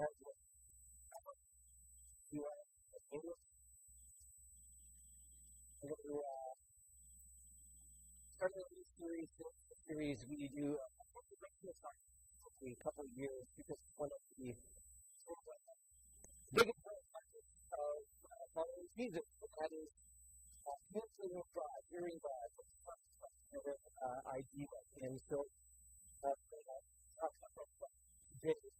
graduate of English. We uh, started series, series we do a couple of years because one of the biggest benefits of following Jesus, that is uh, canceling God, hearing God, that's the idea. And so, uh, talk about.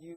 you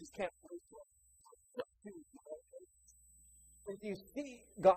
Just can't wait for it. And you see God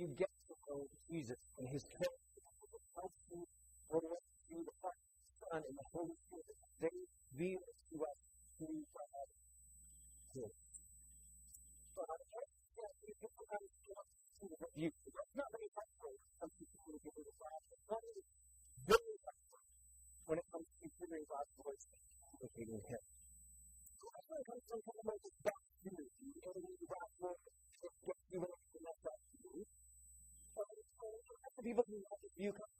you get to know Jesus and his character. You can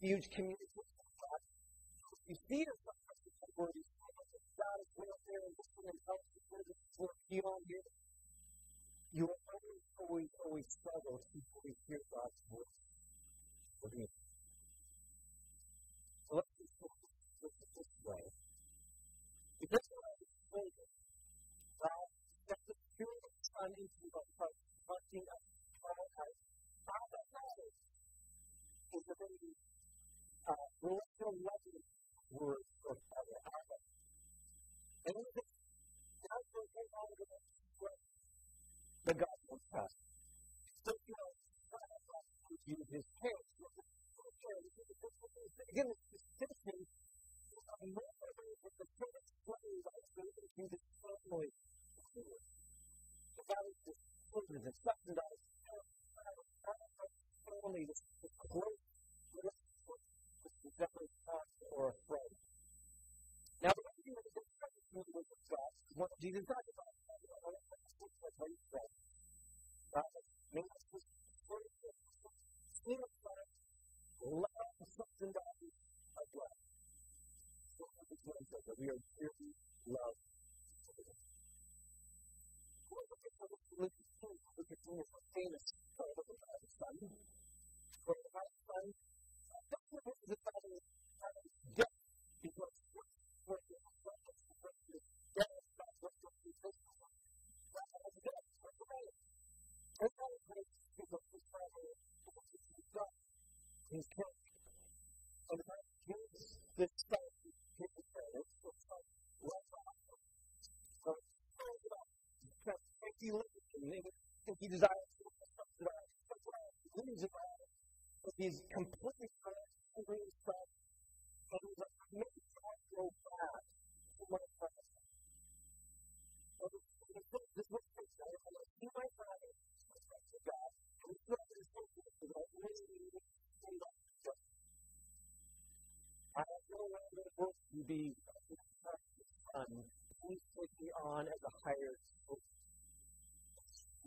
huge community. is a subsidized family this is a great relationship with the or a friend. Now, the way you would what Jesus does He desires to leaves his life. He's completely stressed, hungry, and. And he's so bad to my friend. This was I my to God. What I really need to love Jesus. I to be a son. Please me on as a hired soldier.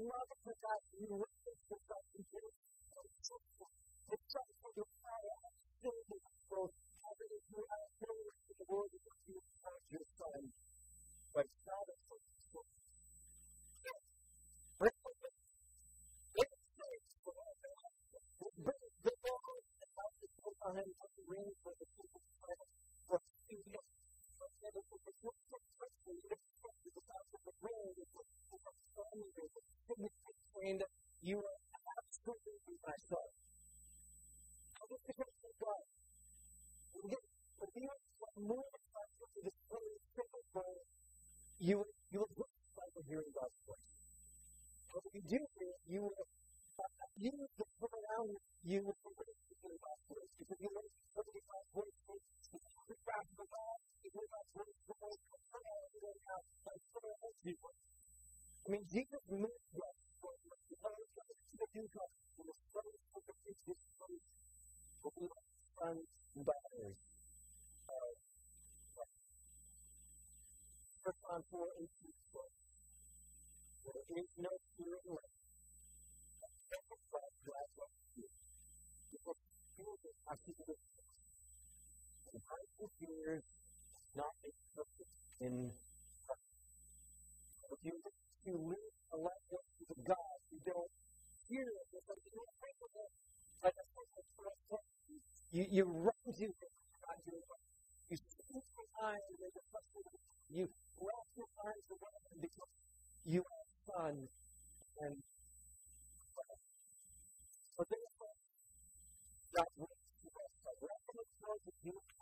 love for God, you worship for God, you give it. The trust for your power and still be control. Heaven The your to the world is what you your son. But God is for you. Yes. Represent. It says for all the life. Bring the law of the house of God and bring couldn't. You are absolutely my son. I just God. And yet, you are more attracted to this plain, simple word, you, you will look like you're hearing God's voice. And if you do this, you will uh, to put around you will already in God's voice because you learn to God's voice the craft of God, you hear God's voice, the you learn how, like, so you I mean, Jesus moved us from the income from the place to the place to the sons and daughters of First John 4, 18 says, There is no fear in actually the And not a perfect in Christ. If you to live a life to the God, you don't fear it. It's like you don't think of it. Like you, you run to him, God, you speak behind and there's a you wrap your arms around him because you are son and so therefore, God waits to us by wrapping himself in human kindness.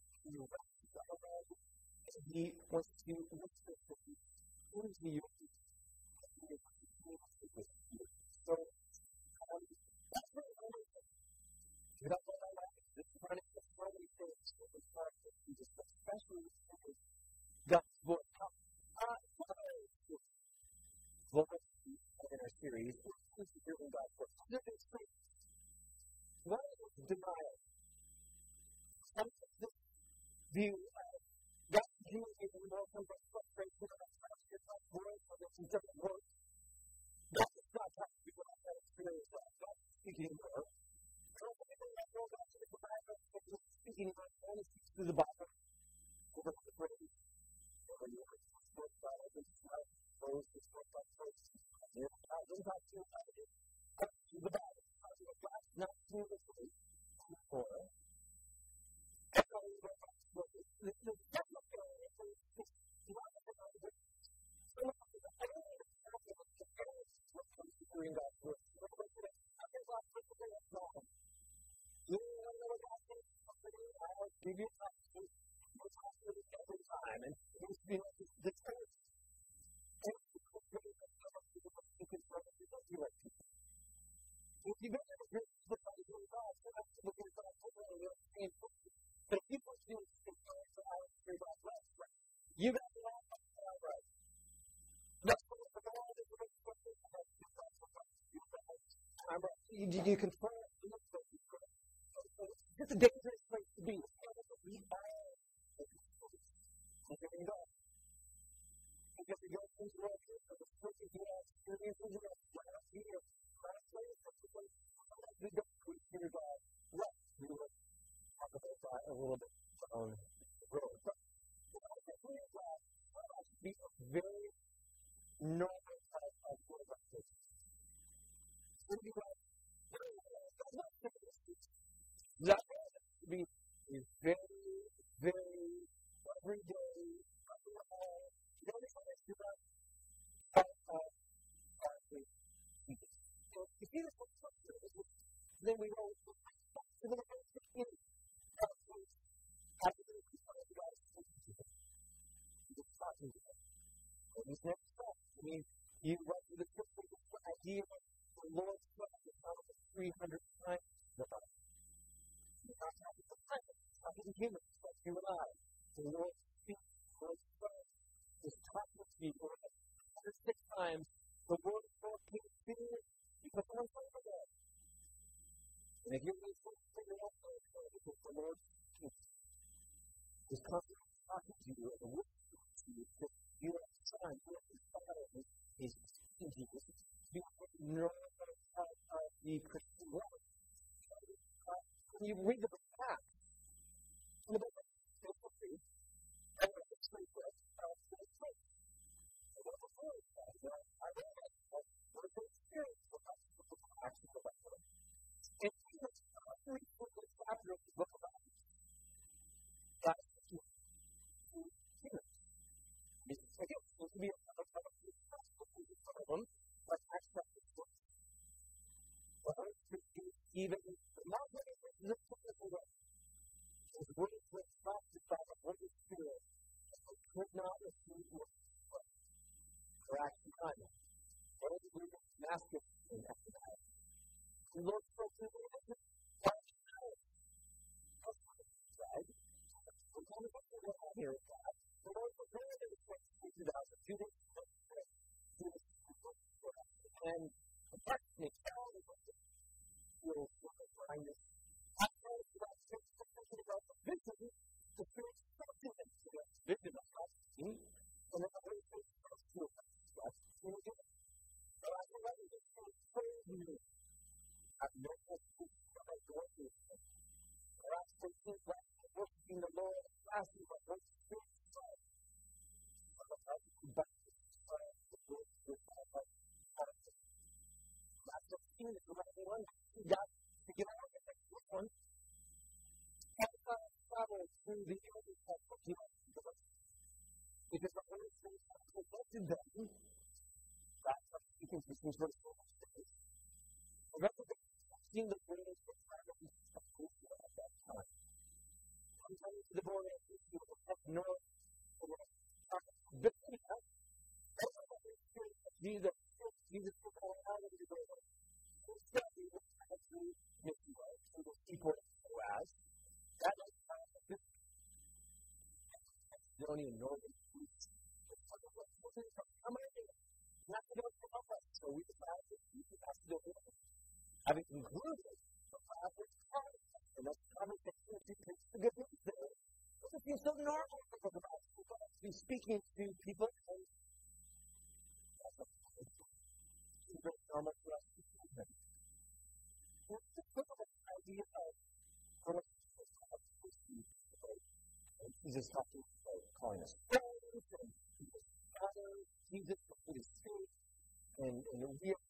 18 verse 26 through the Bible in. You, it. It's a dangerous place to be. We are here we. Because we go through the world of the spiritual experiences of last year, last place, we go through here God. Well, we will talk about that a little bit down you through the scripture, the idea of the Lord's Prayer, it's not 300 times the Bible not talking to plants, talking to humans, like you and I. The Lord speaks, the Lord prays, is talking to you. Christian life you read the book. Of Acts, the book is it's Remember the seeing the travels of Israel at that time. Sometimes to the border of Israel, up north, Bethlehem, Jesus, Jesus took out of the door. Instead, he went through Mitzvah, through the people of Boaz. That is how the Macedonian be speaking to people and a normal for us to do that. idea of Jesus. Talking about calling us friends and Jesus Father, Jesus the Holy Spirit, and, and we are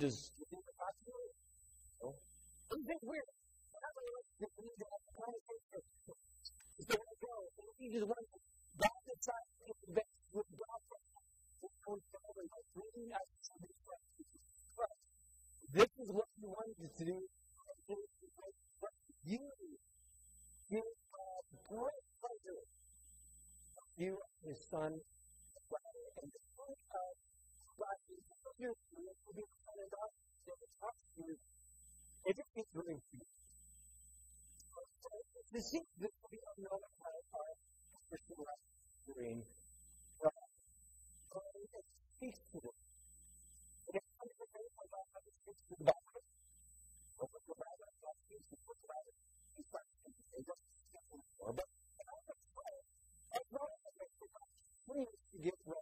You The things that will be unknown Christian life during God. God speaks to them. And it's kind of a way how God speaks to the Bible. What the Bible God speaks to the Bible. He's not speaking to them. But as long as I get please to get revelation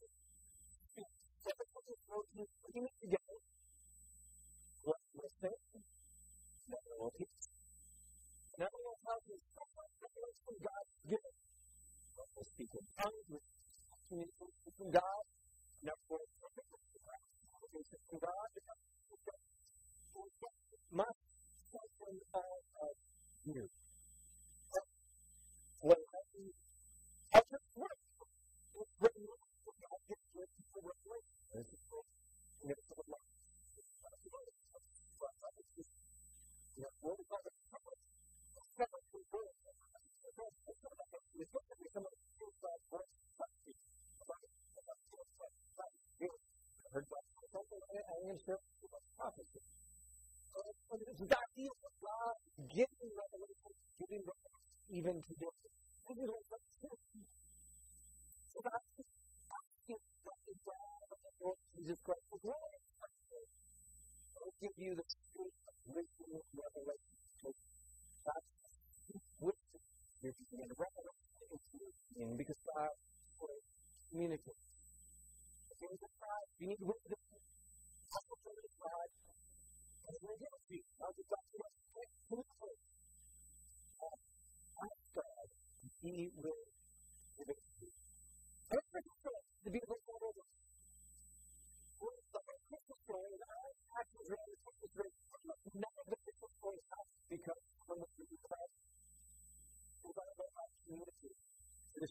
Is it together. What was it? Never will peace. Never will you. Revelation God is given. What will speak in tongues, which communication from God. Never will communication from God. Must out of you.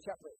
separate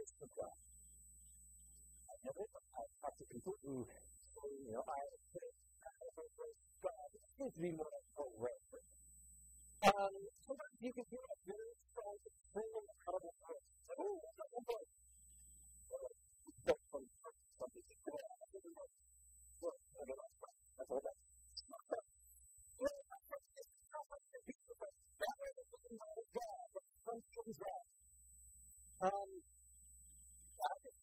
place God. I have it. I've to people who say, you know, I have God. To be more like reference. Um, sometimes you can hear a very strong feeling out of the Oh, Like, oh, that's not one place. That's from something to doesn't know. Well, I don't know. I don't. Um,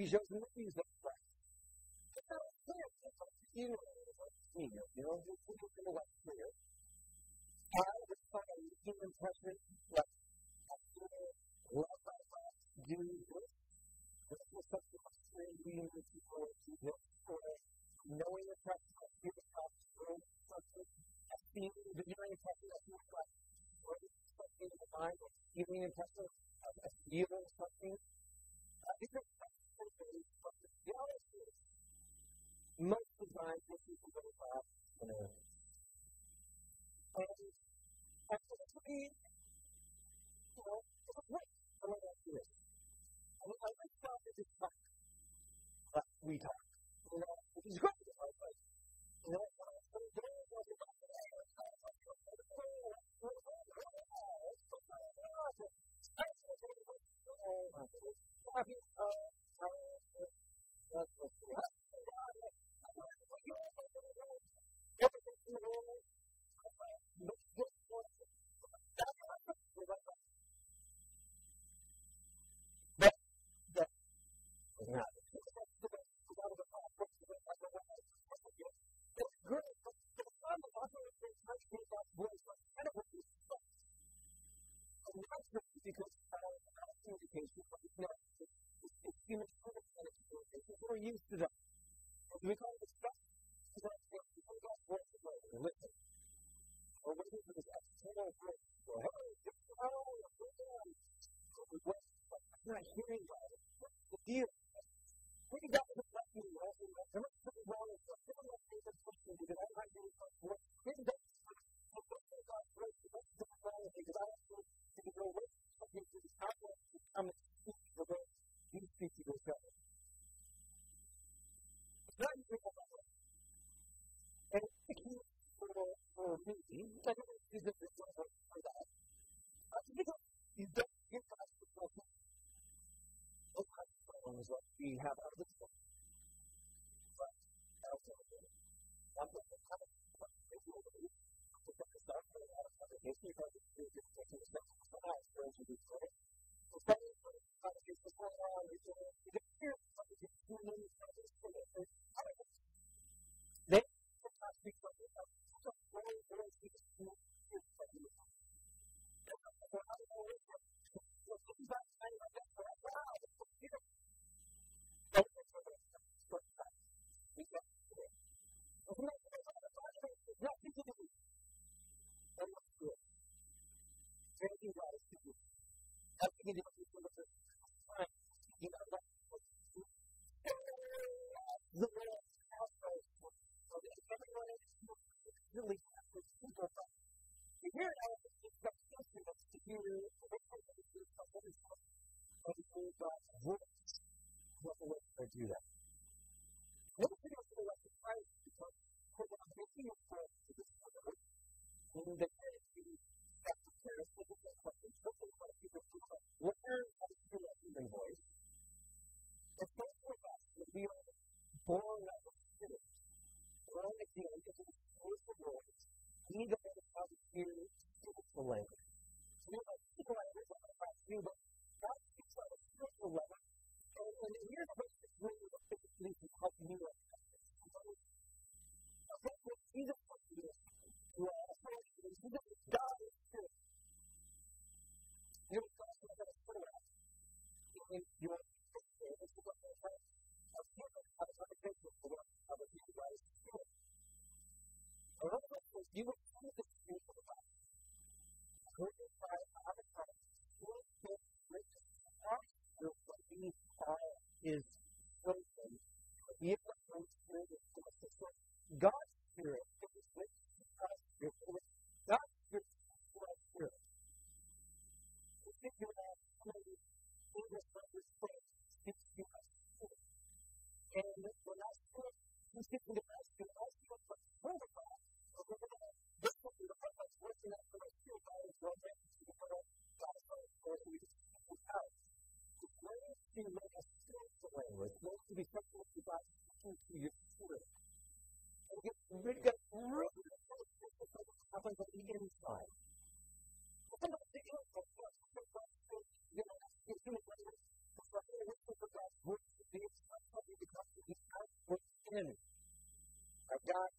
bisogno di viso però io mio you know who, who can do what for you I would find human presence we're used to them. we have other You will come to the truth of the Bible. Greatly by Father Christ, fully filled with riches, heart will all is spoken. If the Holy Spirit is close to God's Spirit is with Christ, your Holy God's Spirit is think you. Have many this, language things speaks to us. And when I speak, he's speaking to in of God's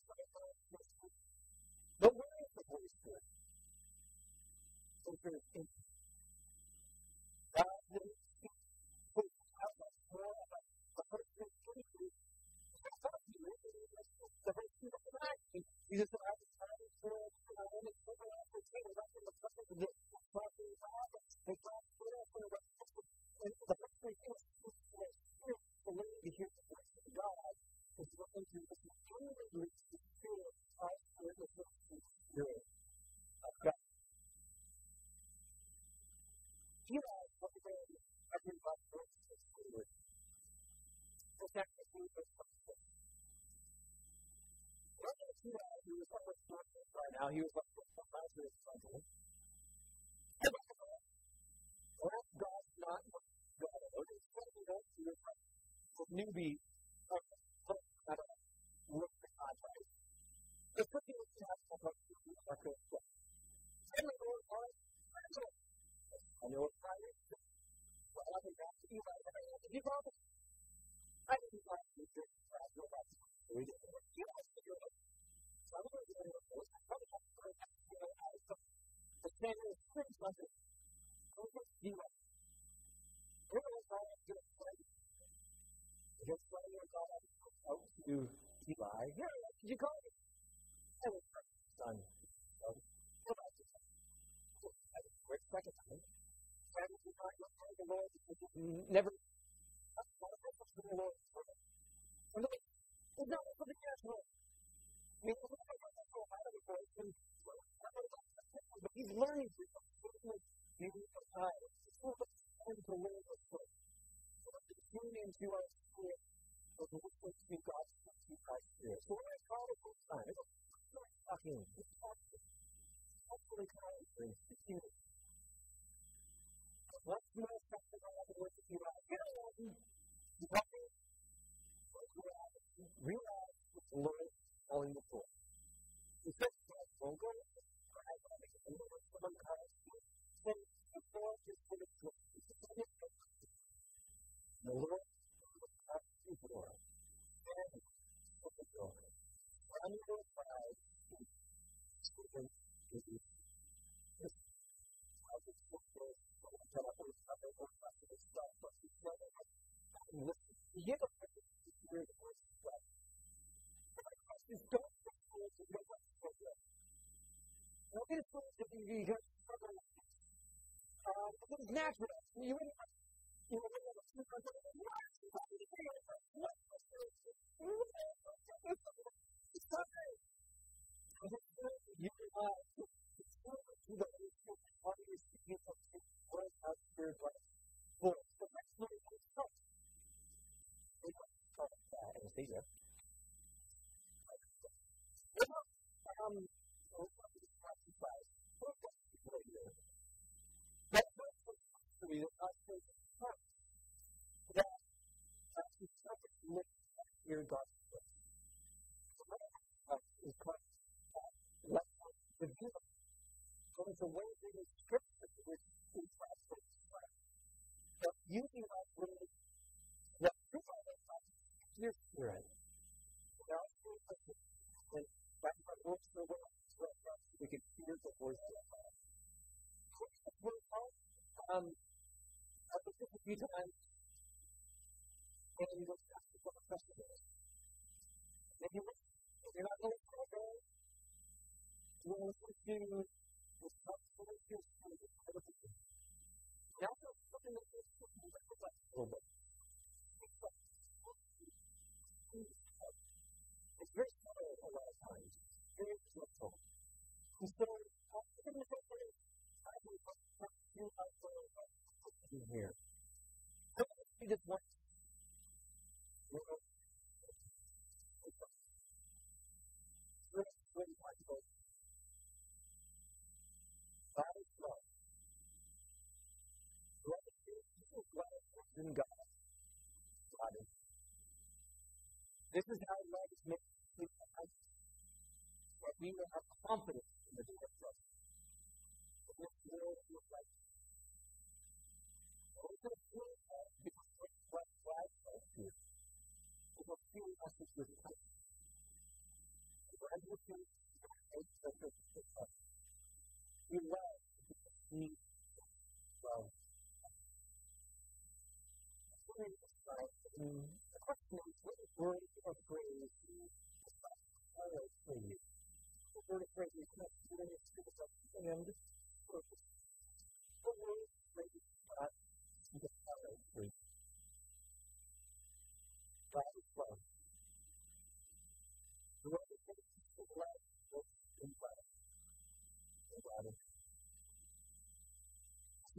But where is the Holy Spirit? So there's he was like, well, Lazarus is ugly. Let God not know God. He was like, newbie You are Because you it's natural. just want is in God. God is. This is how love is made complete to us, that we will have confidence in the Lord. trust. But this world like. healing message with faith. Resolution and faith that is the faith. We love because we love. The question is, what word or phrase is that always for you? What word or phrase you connect to in your of and purpose?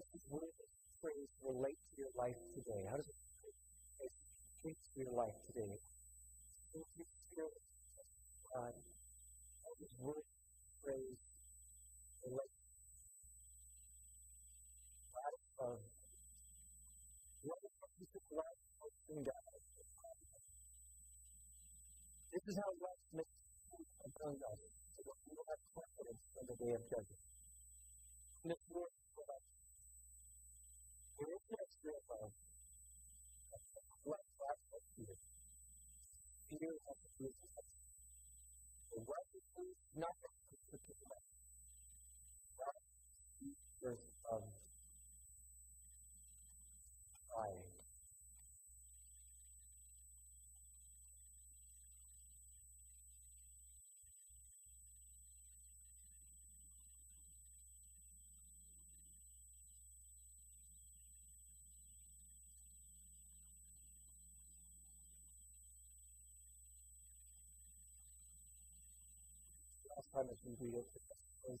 does this word phrase relate to your life today? How does it relate to your life today? God, how does this word phrase relate to of this is how God's a among dollars. so that we will have confidence in the day of judgment. In this word, spirit of what has here. Fear of the truth. The righteousness not the as we read it, and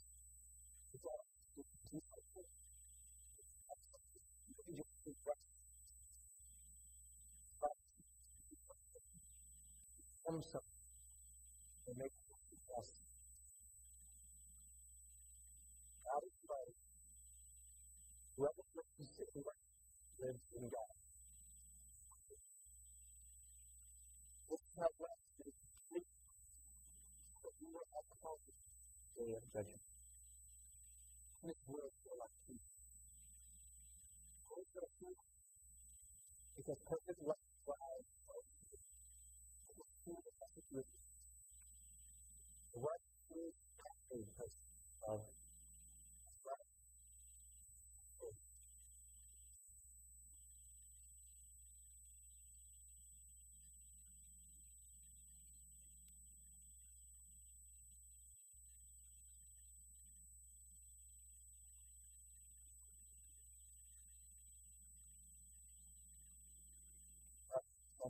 lives in God. Day of judgment. His words are like peace. Because perfect love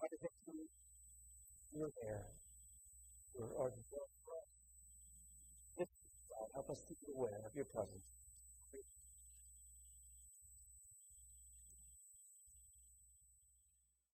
To you're there? Or, or the This God, help us to be aware of your presence.